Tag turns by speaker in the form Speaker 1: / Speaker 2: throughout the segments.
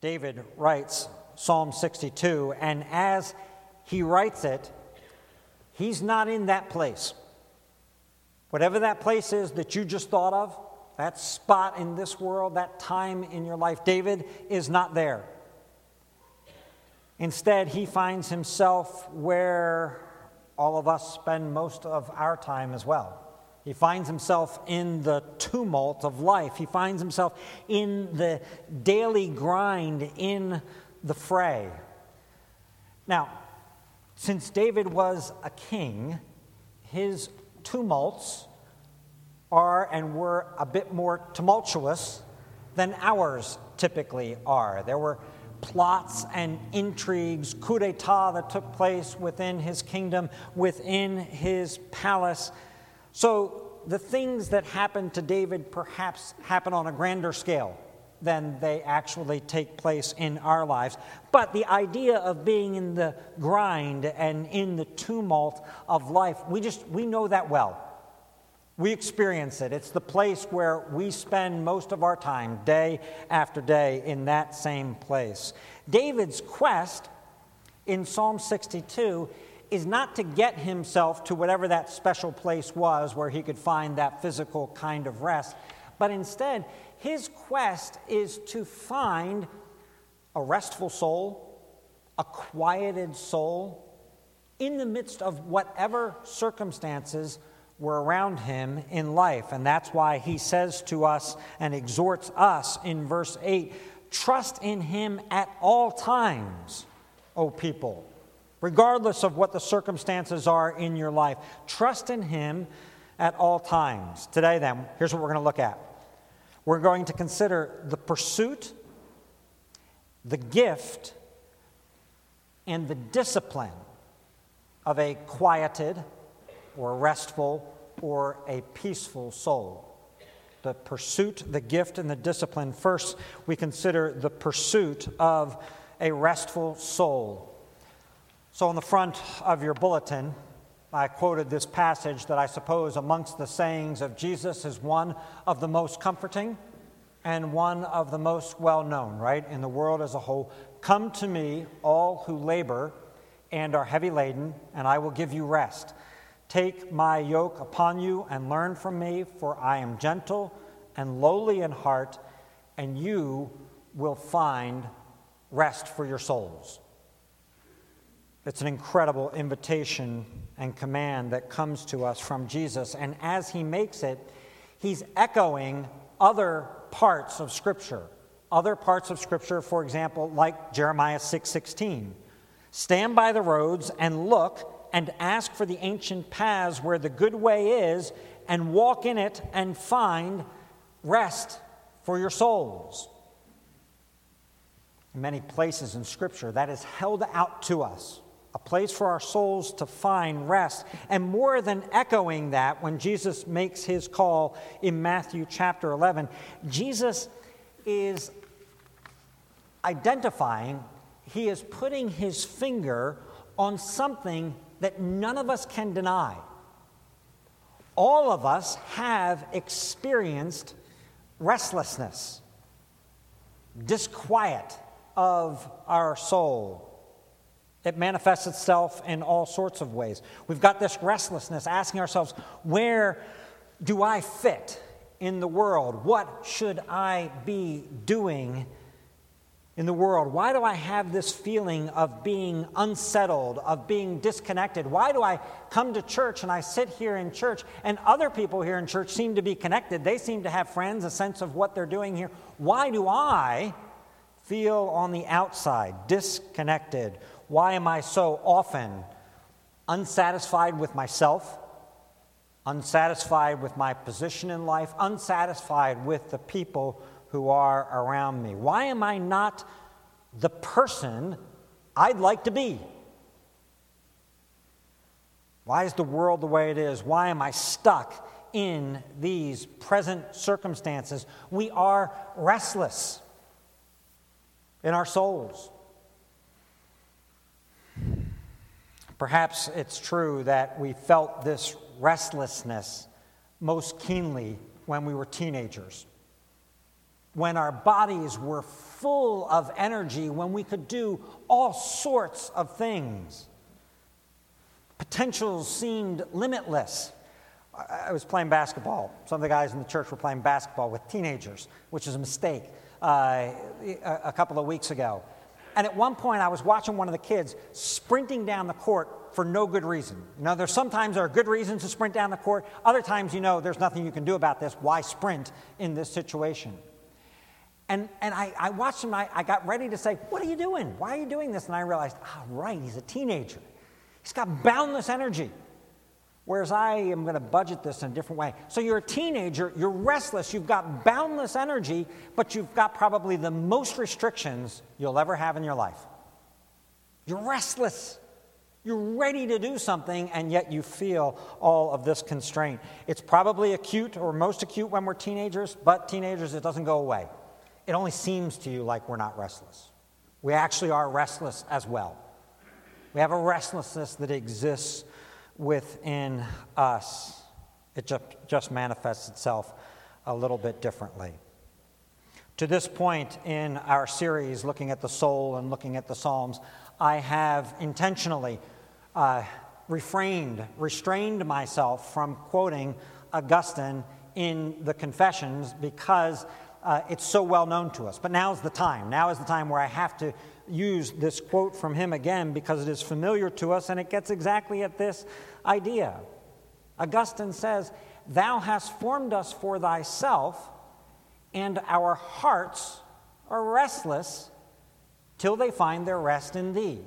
Speaker 1: David writes Psalm 62, and as he writes it, he's not in that place. Whatever that place is that you just thought of, that spot in this world, that time in your life, David is not there. Instead, he finds himself where all of us spend most of our time as well. He finds himself in the tumult of life. He finds himself in the daily grind, in the fray. Now, since David was a king, his tumults are and were a bit more tumultuous than ours typically are. There were plots and intrigues, coup d'etat that took place within his kingdom, within his palace. So the things that happen to David perhaps happen on a grander scale than they actually take place in our lives. But the idea of being in the grind and in the tumult of life, we just we know that well. We experience it. It's the place where we spend most of our time, day after day, in that same place. David's quest in Psalm 62 is not to get himself to whatever that special place was where he could find that physical kind of rest, but instead, his quest is to find a restful soul, a quieted soul, in the midst of whatever circumstances were around him in life. And that's why he says to us and exhorts us in verse 8 trust in him at all times, O people, regardless of what the circumstances are in your life. Trust in him at all times. Today, then, here's what we're going to look at we're going to consider the pursuit, the gift, and the discipline of a quieted, or restful or a peaceful soul. The pursuit, the gift, and the discipline. First, we consider the pursuit of a restful soul. So, on the front of your bulletin, I quoted this passage that I suppose, amongst the sayings of Jesus, is one of the most comforting and one of the most well known, right, in the world as a whole. Come to me, all who labor and are heavy laden, and I will give you rest. Take my yoke upon you and learn from me, for I am gentle and lowly in heart, and you will find rest for your souls. It's an incredible invitation and command that comes to us from Jesus. And as he makes it, he's echoing other parts of Scripture. Other parts of Scripture, for example, like Jeremiah 6 16. Stand by the roads and look and ask for the ancient paths where the good way is, and walk in it and find rest for your souls. In many places in Scripture, that is held out to us a place for our souls to find rest. And more than echoing that, when Jesus makes his call in Matthew chapter 11, Jesus is identifying, he is putting his finger on something that none of us can deny. All of us have experienced restlessness, disquiet of our soul. It manifests itself in all sorts of ways. We've got this restlessness asking ourselves, where do I fit in the world? What should I be doing in the world? Why do I have this feeling of being unsettled, of being disconnected? Why do I come to church and I sit here in church and other people here in church seem to be connected? They seem to have friends, a sense of what they're doing here. Why do I feel on the outside, disconnected? Why am I so often unsatisfied with myself? Unsatisfied with my position in life, unsatisfied with the people who are around me? Why am I not the person I'd like to be? Why is the world the way it is? Why am I stuck in these present circumstances? We are restless in our souls. Perhaps it's true that we felt this restlessness most keenly when we were teenagers. when our bodies were full of energy, when we could do all sorts of things. Potentials seemed limitless. I was playing basketball. Some of the guys in the church were playing basketball with teenagers, which is a mistake, uh, a couple of weeks ago. And at one point, I was watching one of the kids sprinting down the court for no good reason. Know, there's sometimes there are good reasons to sprint down the court. Other times, you know, there's nothing you can do about this. Why sprint in this situation? And, and I, I watched him, I, I got ready to say, What are you doing? Why are you doing this? And I realized, ah, oh, right, he's a teenager. He's got boundless energy. Whereas I am going to budget this in a different way. So you're a teenager, you're restless, you've got boundless energy, but you've got probably the most restrictions you'll ever have in your life. You're restless. You're ready to do something, and yet you feel all of this constraint. It's probably acute or most acute when we're teenagers, but teenagers, it doesn't go away. It only seems to you like we're not restless. We actually are restless as well. We have a restlessness that exists within us. It just, just manifests itself a little bit differently. To this point in our series, looking at the soul and looking at the Psalms, I have intentionally uh, refrained, restrained myself from quoting Augustine in the Confessions because uh, it's so well known to us. But now's the time. Now is the time where I have to use this quote from him again because it is familiar to us and it gets exactly at this idea. Augustine says, Thou hast formed us for thyself, and our hearts are restless till they find their rest in thee.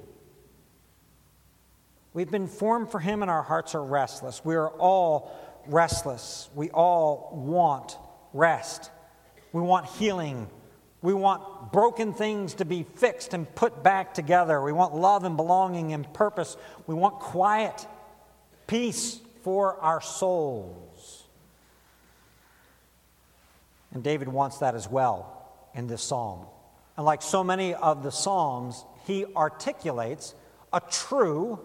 Speaker 1: We've been formed for him, and our hearts are restless. We are all restless. We all want rest. We want healing we want broken things to be fixed and put back together. We want love and belonging and purpose. We want quiet, peace for our souls. And David wants that as well in this psalm. And like so many of the psalms, he articulates a true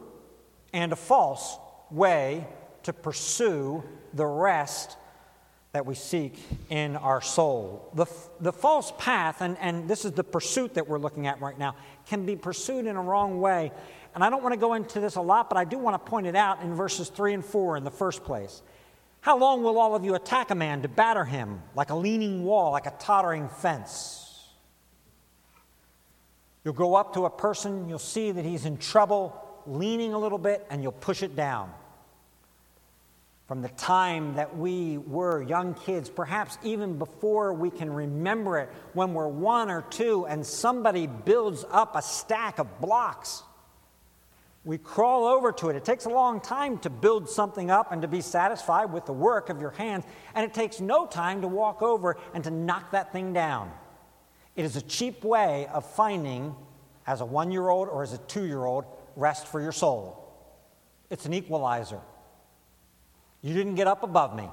Speaker 1: and a false way to pursue the rest that we seek in our soul. The, the false path, and, and this is the pursuit that we're looking at right now, can be pursued in a wrong way. And I don't want to go into this a lot, but I do want to point it out in verses 3 and 4 in the first place. How long will all of you attack a man to batter him like a leaning wall, like a tottering fence? You'll go up to a person, you'll see that he's in trouble, leaning a little bit, and you'll push it down from the time that we were young kids, perhaps even before we can remember it, when we're one or two and somebody builds up a stack of blocks. We crawl over to it. It takes a long time to build something up and to be satisfied with the work of your hands, and it takes no time to walk over and to knock that thing down. It is a cheap way of finding, as a one year old or as a two year old, rest for your soul. It's an equalizer. You didn't get up above me.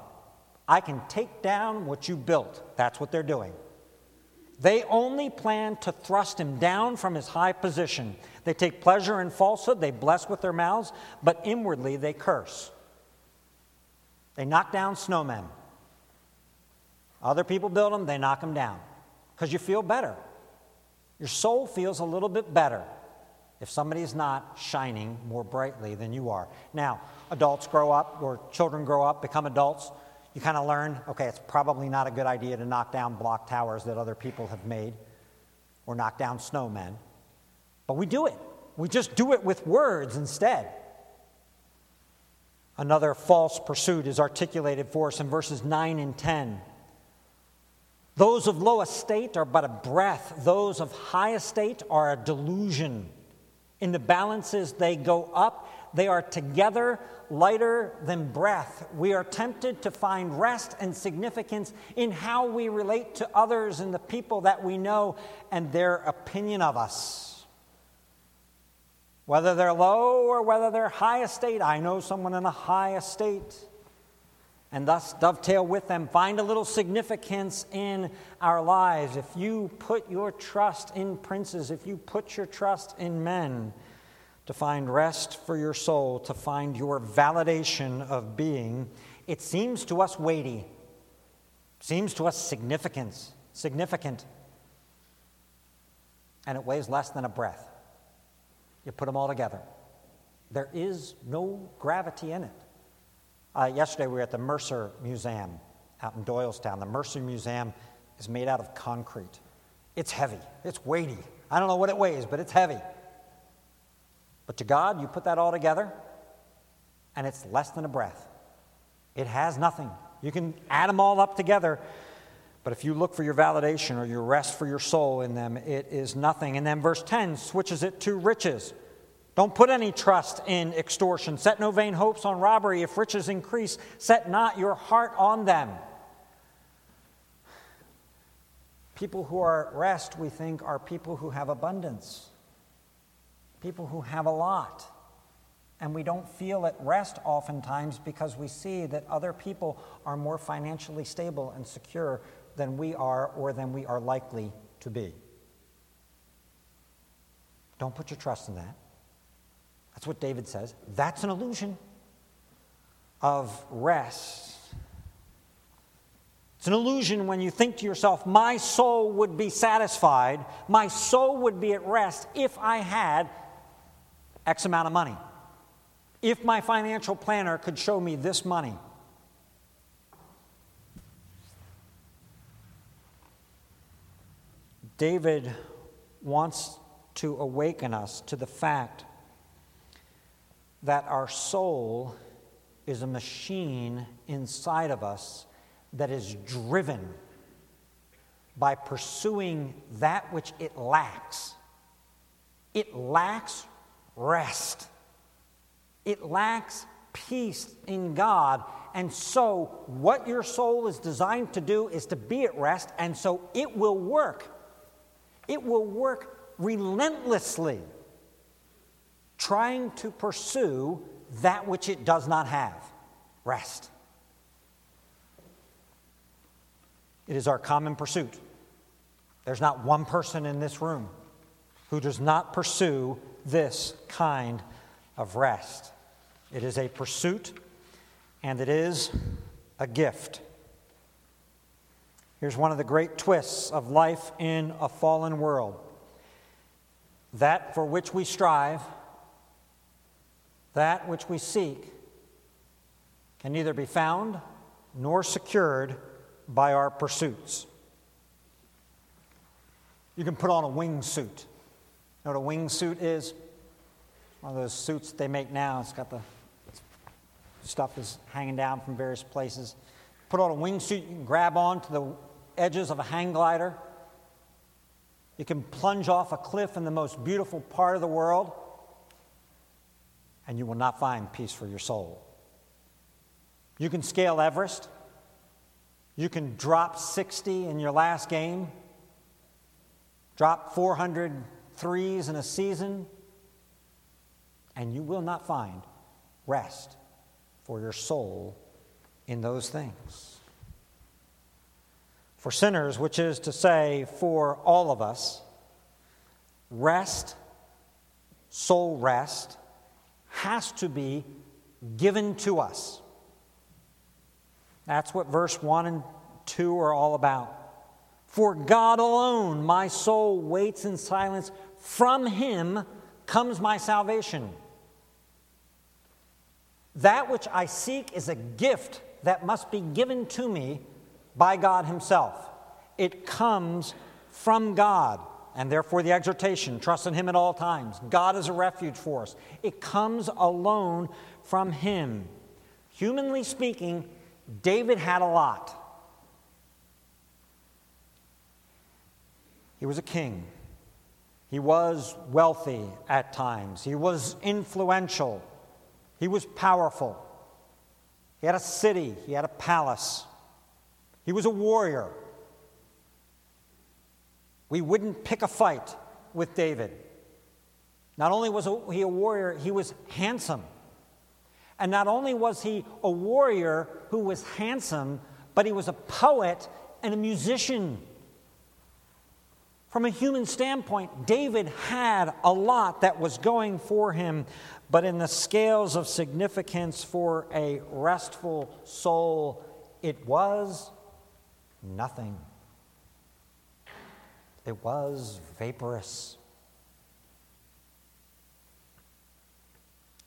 Speaker 1: I can take down what you built. That's what they're doing. They only plan to thrust him down from his high position. They take pleasure in falsehood, they bless with their mouths, but inwardly they curse. They knock down snowmen. Other people build them, they knock them down because you feel better. Your soul feels a little bit better if somebody is not shining more brightly than you are. Now, adults grow up or children grow up, become adults, you kind of learn okay, it's probably not a good idea to knock down block towers that other people have made or knock down snowmen. But we do it. We just do it with words instead. Another false pursuit is articulated for us in verses 9 and 10. Those of low estate are but a breath, those of high estate are a delusion. In the balances, they go up. They are together lighter than breath. We are tempted to find rest and significance in how we relate to others and the people that we know and their opinion of us. Whether they're low or whether they're high estate, I know someone in a high estate and thus dovetail with them. Find a little significance in our lives. If you put your trust in princes, if you put your trust in men to find rest for your soul, to find your validation of being, it seems to us weighty, seems to us significance. significant, and it weighs less than a breath. You put them all together. There is no gravity in it. Uh, yesterday, we were at the Mercer Museum out in Doylestown. The Mercer Museum is made out of concrete. It's heavy, it's weighty. I don't know what it weighs, but it's heavy. But to God, you put that all together, and it's less than a breath. It has nothing. You can add them all up together, but if you look for your validation or your rest for your soul in them, it is nothing. And then verse 10 switches it to riches. Don't put any trust in extortion. Set no vain hopes on robbery. If riches increase, set not your heart on them. People who are at rest, we think, are people who have abundance, people who have a lot. And we don't feel at rest oftentimes because we see that other people are more financially stable and secure than we are or than we are likely to be. Don't put your trust in that. That's what David says. That's an illusion of rest. It's an illusion when you think to yourself, my soul would be satisfied, my soul would be at rest if I had X amount of money. If my financial planner could show me this money. David wants to awaken us to the fact that our soul is a machine inside of us that is driven by pursuing that which it lacks. It lacks rest, it lacks peace in God. And so, what your soul is designed to do is to be at rest, and so it will work. It will work relentlessly trying to pursue that which it does not have rest. It is our common pursuit. There's not one person in this room who does not pursue this kind of rest. It is a pursuit and it is a gift. Here's one of the great twists of life in a fallen world that for which we strive that which we seek can neither be found nor secured by our pursuits. You can put on a wingsuit. You know what a wingsuit is? One of those suits they make now. It's got the stuff is hanging down from various places. Put on a wingsuit, you can grab onto the edges of a hang glider. You can plunge off a cliff in the most beautiful part of the world and you will not find peace for your soul. You can scale Everest. You can drop 60 in your last game, drop 400 threes in a season, and you will not find rest for your soul in those things. For sinners, which is to say, for all of us, rest, soul rest, has to be given to us. That's what verse 1 and 2 are all about. For God alone my soul waits in silence. From him comes my salvation. That which I seek is a gift that must be given to me by God Himself. It comes from God and therefore the exhortation trust in Him at all times. God is a refuge for us. It comes alone from Him. Humanly speaking, David had a lot. He was a king. He was wealthy at times. He was influential. He was powerful. He had a city. He had a palace. He was a warrior. We wouldn't pick a fight with David. Not only was he a warrior, he was handsome. And not only was he a warrior who was handsome, but he was a poet and a musician. From a human standpoint, David had a lot that was going for him, but in the scales of significance for a restful soul, it was nothing. It was vaporous.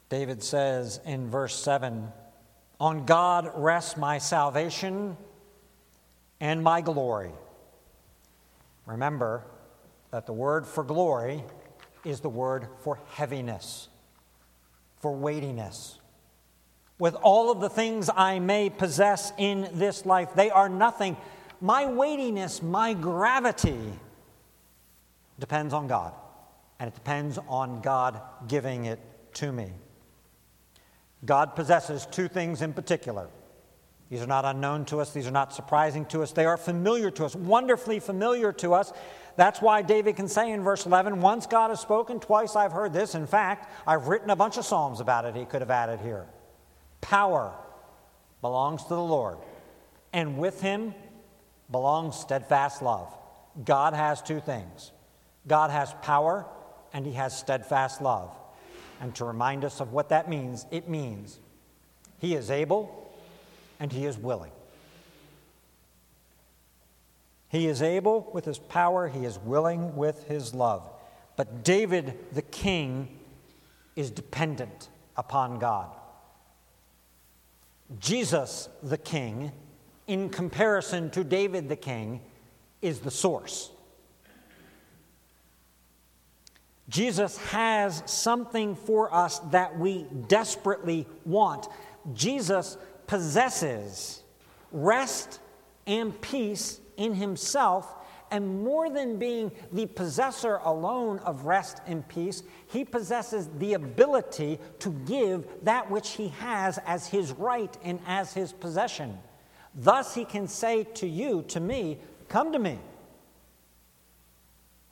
Speaker 1: David says in verse 7 On God rests my salvation and my glory. Remember that the word for glory is the word for heaviness, for weightiness. With all of the things I may possess in this life, they are nothing. My weightiness, my gravity depends on God, and it depends on God giving it to me. God possesses two things in particular. These are not unknown to us, these are not surprising to us, they are familiar to us, wonderfully familiar to us. That's why David can say in verse 11, Once God has spoken, twice I've heard this. In fact, I've written a bunch of Psalms about it, he could have added here. Power belongs to the Lord, and with him belongs steadfast love. God has two things God has power, and he has steadfast love. And to remind us of what that means, it means he is able and he is willing. He is able with his power, he is willing with his love. But David the king is dependent upon God. Jesus the king, in comparison to David the king, is the source. Jesus has something for us that we desperately want. Jesus possesses rest and peace in himself. And more than being the possessor alone of rest and peace, he possesses the ability to give that which he has as his right and as his possession. Thus, he can say to you, to me, Come to me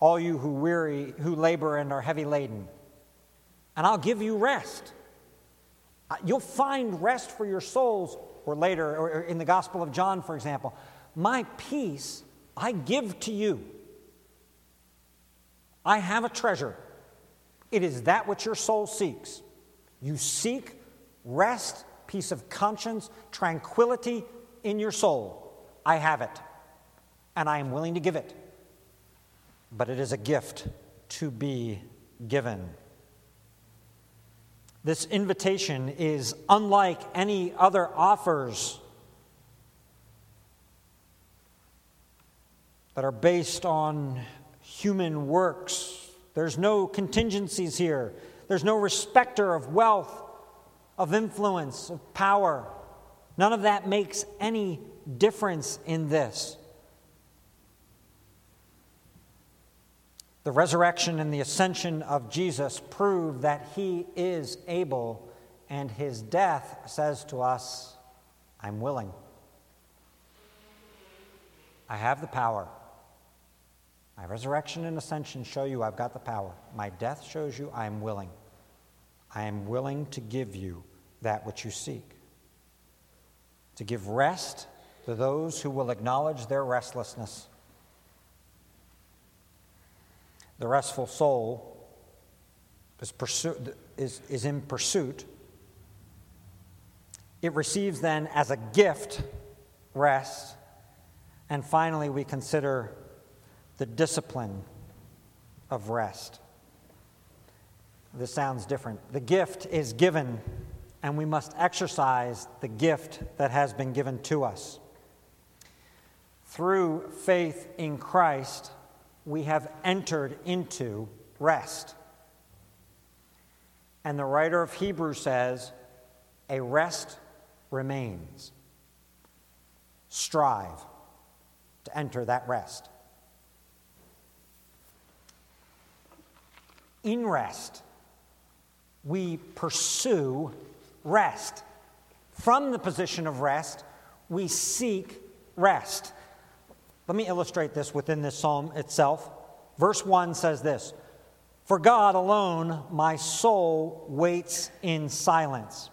Speaker 1: all you who weary, who labor and are heavy laden, and I'll give you rest. Uh, you'll find rest for your souls, or later, or in the Gospel of John, for example. My peace I give to you. I have a treasure. It is that which your soul seeks. You seek rest, peace of conscience, tranquility in your soul. I have it, and I am willing to give it but it is a gift to be given. This invitation is unlike any other offers that are based on human works. There's no contingencies here, there's no respecter of wealth, of influence, of power. None of that makes any difference in this. The resurrection and the ascension of Jesus prove that he is able, and his death says to us, I'm willing. I have the power. My resurrection and ascension show you I've got the power. My death shows you I am willing. I am willing to give you that which you seek. To give rest to those who will acknowledge their restlessness the restful soul is, is, is in pursuit. It receives then as a gift rest. And finally, we consider the discipline of rest. This sounds different. The gift is given, and we must exercise the gift that has been given to us. Through faith in Christ, we have entered into rest. And the writer of Hebrews says, a rest remains. Strive to enter that rest. In rest, we pursue rest. From the position of rest, we seek rest. Let me illustrate this within this psalm itself. Verse 1 says this For God alone my soul waits in silence.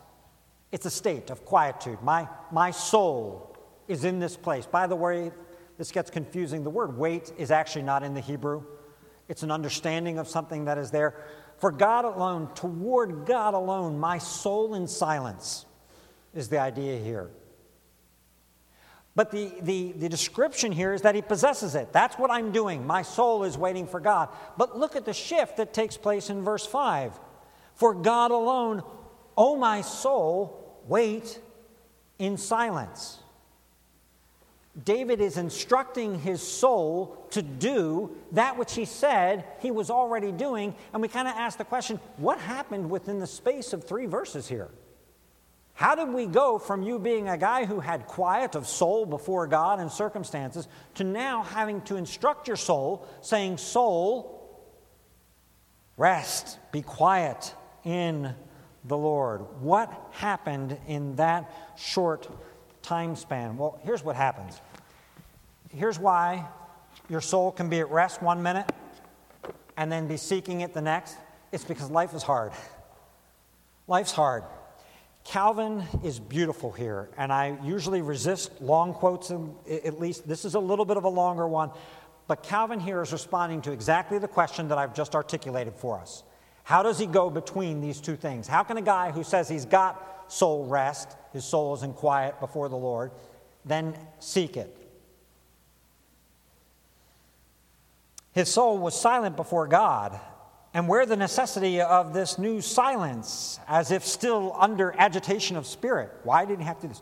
Speaker 1: It's a state of quietude. My, my soul is in this place. By the way, this gets confusing. The word wait is actually not in the Hebrew, it's an understanding of something that is there. For God alone, toward God alone, my soul in silence is the idea here. But the, the, the description here is that he possesses it. That's what I'm doing. My soul is waiting for God. But look at the shift that takes place in verse 5. For God alone, O my soul, wait in silence. David is instructing his soul to do that which he said he was already doing. And we kind of ask the question what happened within the space of three verses here? How did we go from you being a guy who had quiet of soul before God and circumstances to now having to instruct your soul, saying, Soul, rest, be quiet in the Lord? What happened in that short time span? Well, here's what happens. Here's why your soul can be at rest one minute and then be seeking it the next. It's because life is hard. Life's hard. Calvin is beautiful here, and I usually resist long quotes, at least this is a little bit of a longer one. But Calvin here is responding to exactly the question that I've just articulated for us. How does he go between these two things? How can a guy who says he's got soul rest, his soul is in quiet before the Lord, then seek it? His soul was silent before God, and where the necessity of this new silence, as if still under agitation of spirit? Why did he have to do this?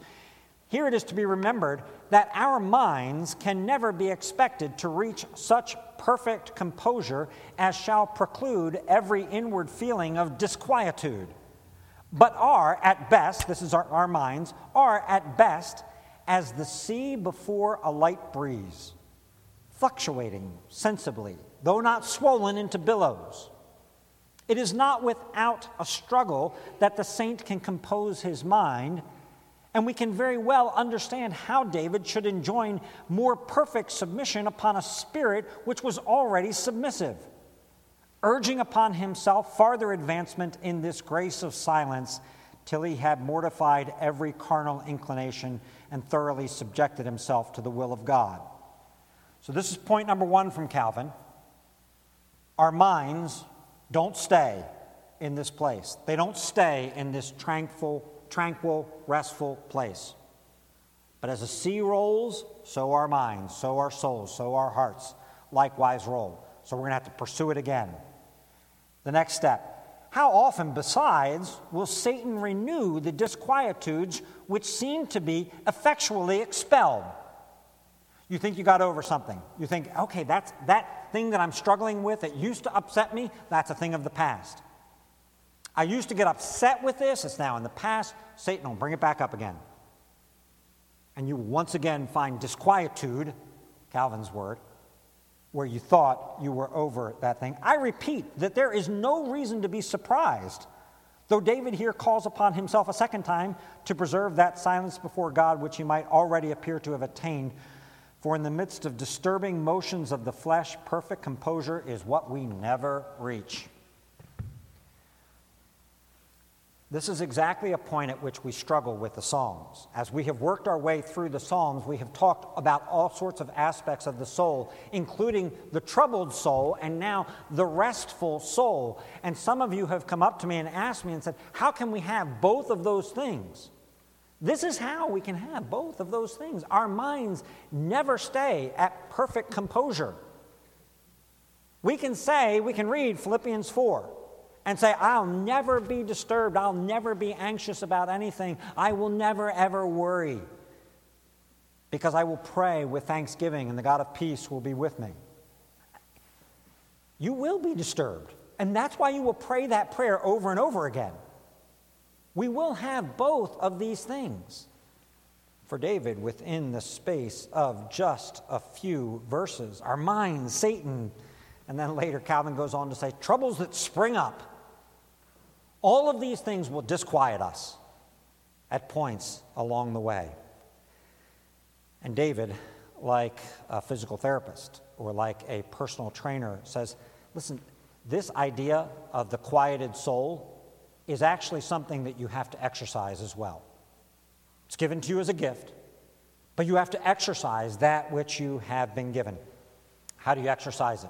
Speaker 1: Here it is to be remembered that our minds can never be expected to reach such perfect composure as shall preclude every inward feeling of disquietude, but are at best, this is our, our minds, are at best as the sea before a light breeze, fluctuating sensibly, though not swollen into billows. It is not without a struggle that the saint can compose his mind, and we can very well understand how David should enjoin more perfect submission upon a spirit which was already submissive, urging upon himself farther advancement in this grace of silence till he had mortified every carnal inclination and thoroughly subjected himself to the will of God. So, this is point number one from Calvin. Our minds don't stay in this place. They don't stay in this tranquil, tranquil, restful place. But as the sea rolls, so our minds, so our souls, so our hearts likewise roll. So we're going to have to pursue it again. The next step how often, besides, will Satan renew the disquietudes which seem to be effectually expelled? You think you got over something. You think, okay, that's that thing that I'm struggling with that used to upset me, that's a thing of the past. I used to get upset with this, it's now in the past. Satan will bring it back up again. And you once again find disquietude, Calvin's word, where you thought you were over that thing. I repeat that there is no reason to be surprised, though David here calls upon himself a second time to preserve that silence before God which he might already appear to have attained for in the midst of disturbing motions of the flesh, perfect composure is what we never reach. This is exactly a point at which we struggle with the Psalms. As we have worked our way through the Psalms, we have talked about all sorts of aspects of the soul, including the troubled soul and now the restful soul. And some of you have come up to me and asked me and said, How can we have both of those things? This is how we can have both of those things. Our minds never stay at perfect composure. We can say, we can read Philippians 4 and say, I'll never be disturbed. I'll never be anxious about anything. I will never, ever worry because I will pray with thanksgiving and the God of peace will be with me. You will be disturbed. And that's why you will pray that prayer over and over again. We will have both of these things. For David, within the space of just a few verses, our minds, Satan, and then later Calvin goes on to say, troubles that spring up. All of these things will disquiet us at points along the way. And David, like a physical therapist or like a personal trainer, says, listen, this idea of the quieted soul is actually something that you have to exercise as well. It's given to you as a gift, but you have to exercise that which you have been given. How do you exercise it?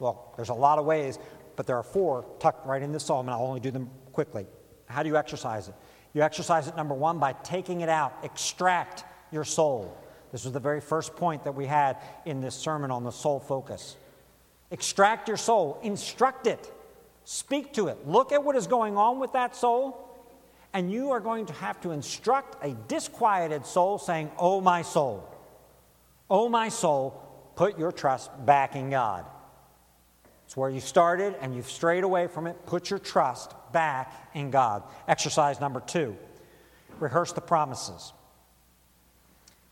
Speaker 1: Well, there's a lot of ways, but there are four tucked right in this psalm, and I'll only do them quickly. How do you exercise it? You exercise it, number one, by taking it out, extract your soul. This was the very first point that we had in this sermon on the soul focus. Extract your soul, instruct it, speak to it, look at what is going on with that soul, and you are going to have to instruct a disquieted soul saying, Oh, my soul, oh, my soul, put your trust back in God. It's where you started and you've strayed away from it. Put your trust back in God. Exercise number two rehearse the promises.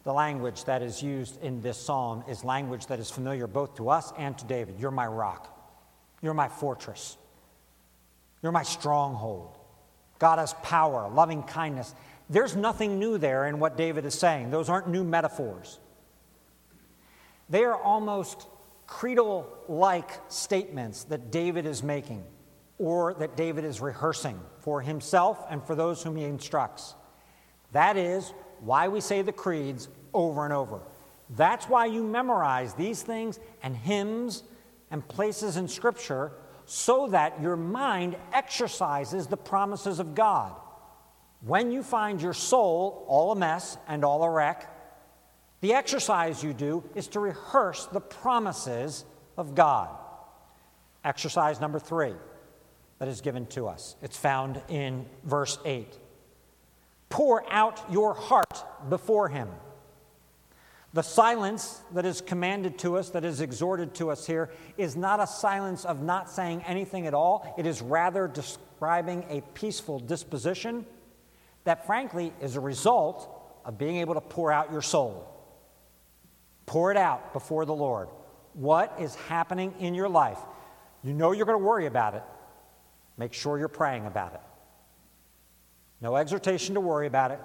Speaker 1: The language that is used in this psalm is language that is familiar both to us and to David. You're my rock, you're my fortress, you're my stronghold. God has power, loving kindness. There's nothing new there in what David is saying. Those aren't new metaphors. They are almost creedal like statements that David is making or that David is rehearsing for himself and for those whom he instructs. That is why we say the creeds over and over. That's why you memorize these things and hymns and places in Scripture so that your mind exercises the promises of God. When you find your soul all a mess and all a wreck, the exercise you do is to rehearse the promises of God. Exercise number three that is given to us. It's found in verse 8. Pour out your heart before him. The silence that is commanded to us, that is exhorted to us here, is not a silence of not saying anything at all. It is rather describing a peaceful disposition that, frankly, is a result of being able to pour out your soul. Pour it out before the Lord. What is happening in your life? You know you're going to worry about it. Make sure you're praying about it. No exhortation to worry about it.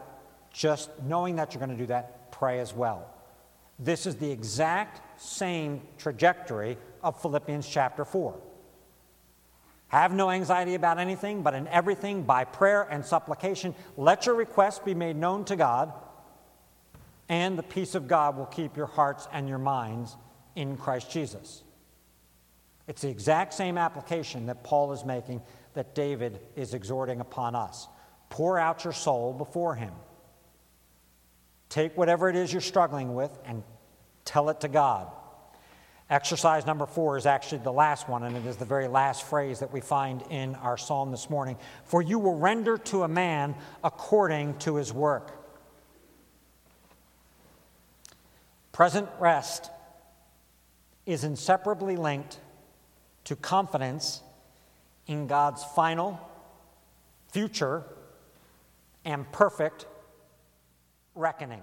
Speaker 1: Just knowing that you're going to do that, pray as well. This is the exact same trajectory of Philippians chapter 4. Have no anxiety about anything, but in everything, by prayer and supplication, let your requests be made known to God, and the peace of God will keep your hearts and your minds in Christ Jesus. It's the exact same application that Paul is making that David is exhorting upon us. Pour out your soul before him. Take whatever it is you're struggling with and tell it to God. Exercise number four is actually the last one, and it is the very last phrase that we find in our psalm this morning. For you will render to a man according to his work. Present rest is inseparably linked to confidence in God's final, future, and perfect reckoning.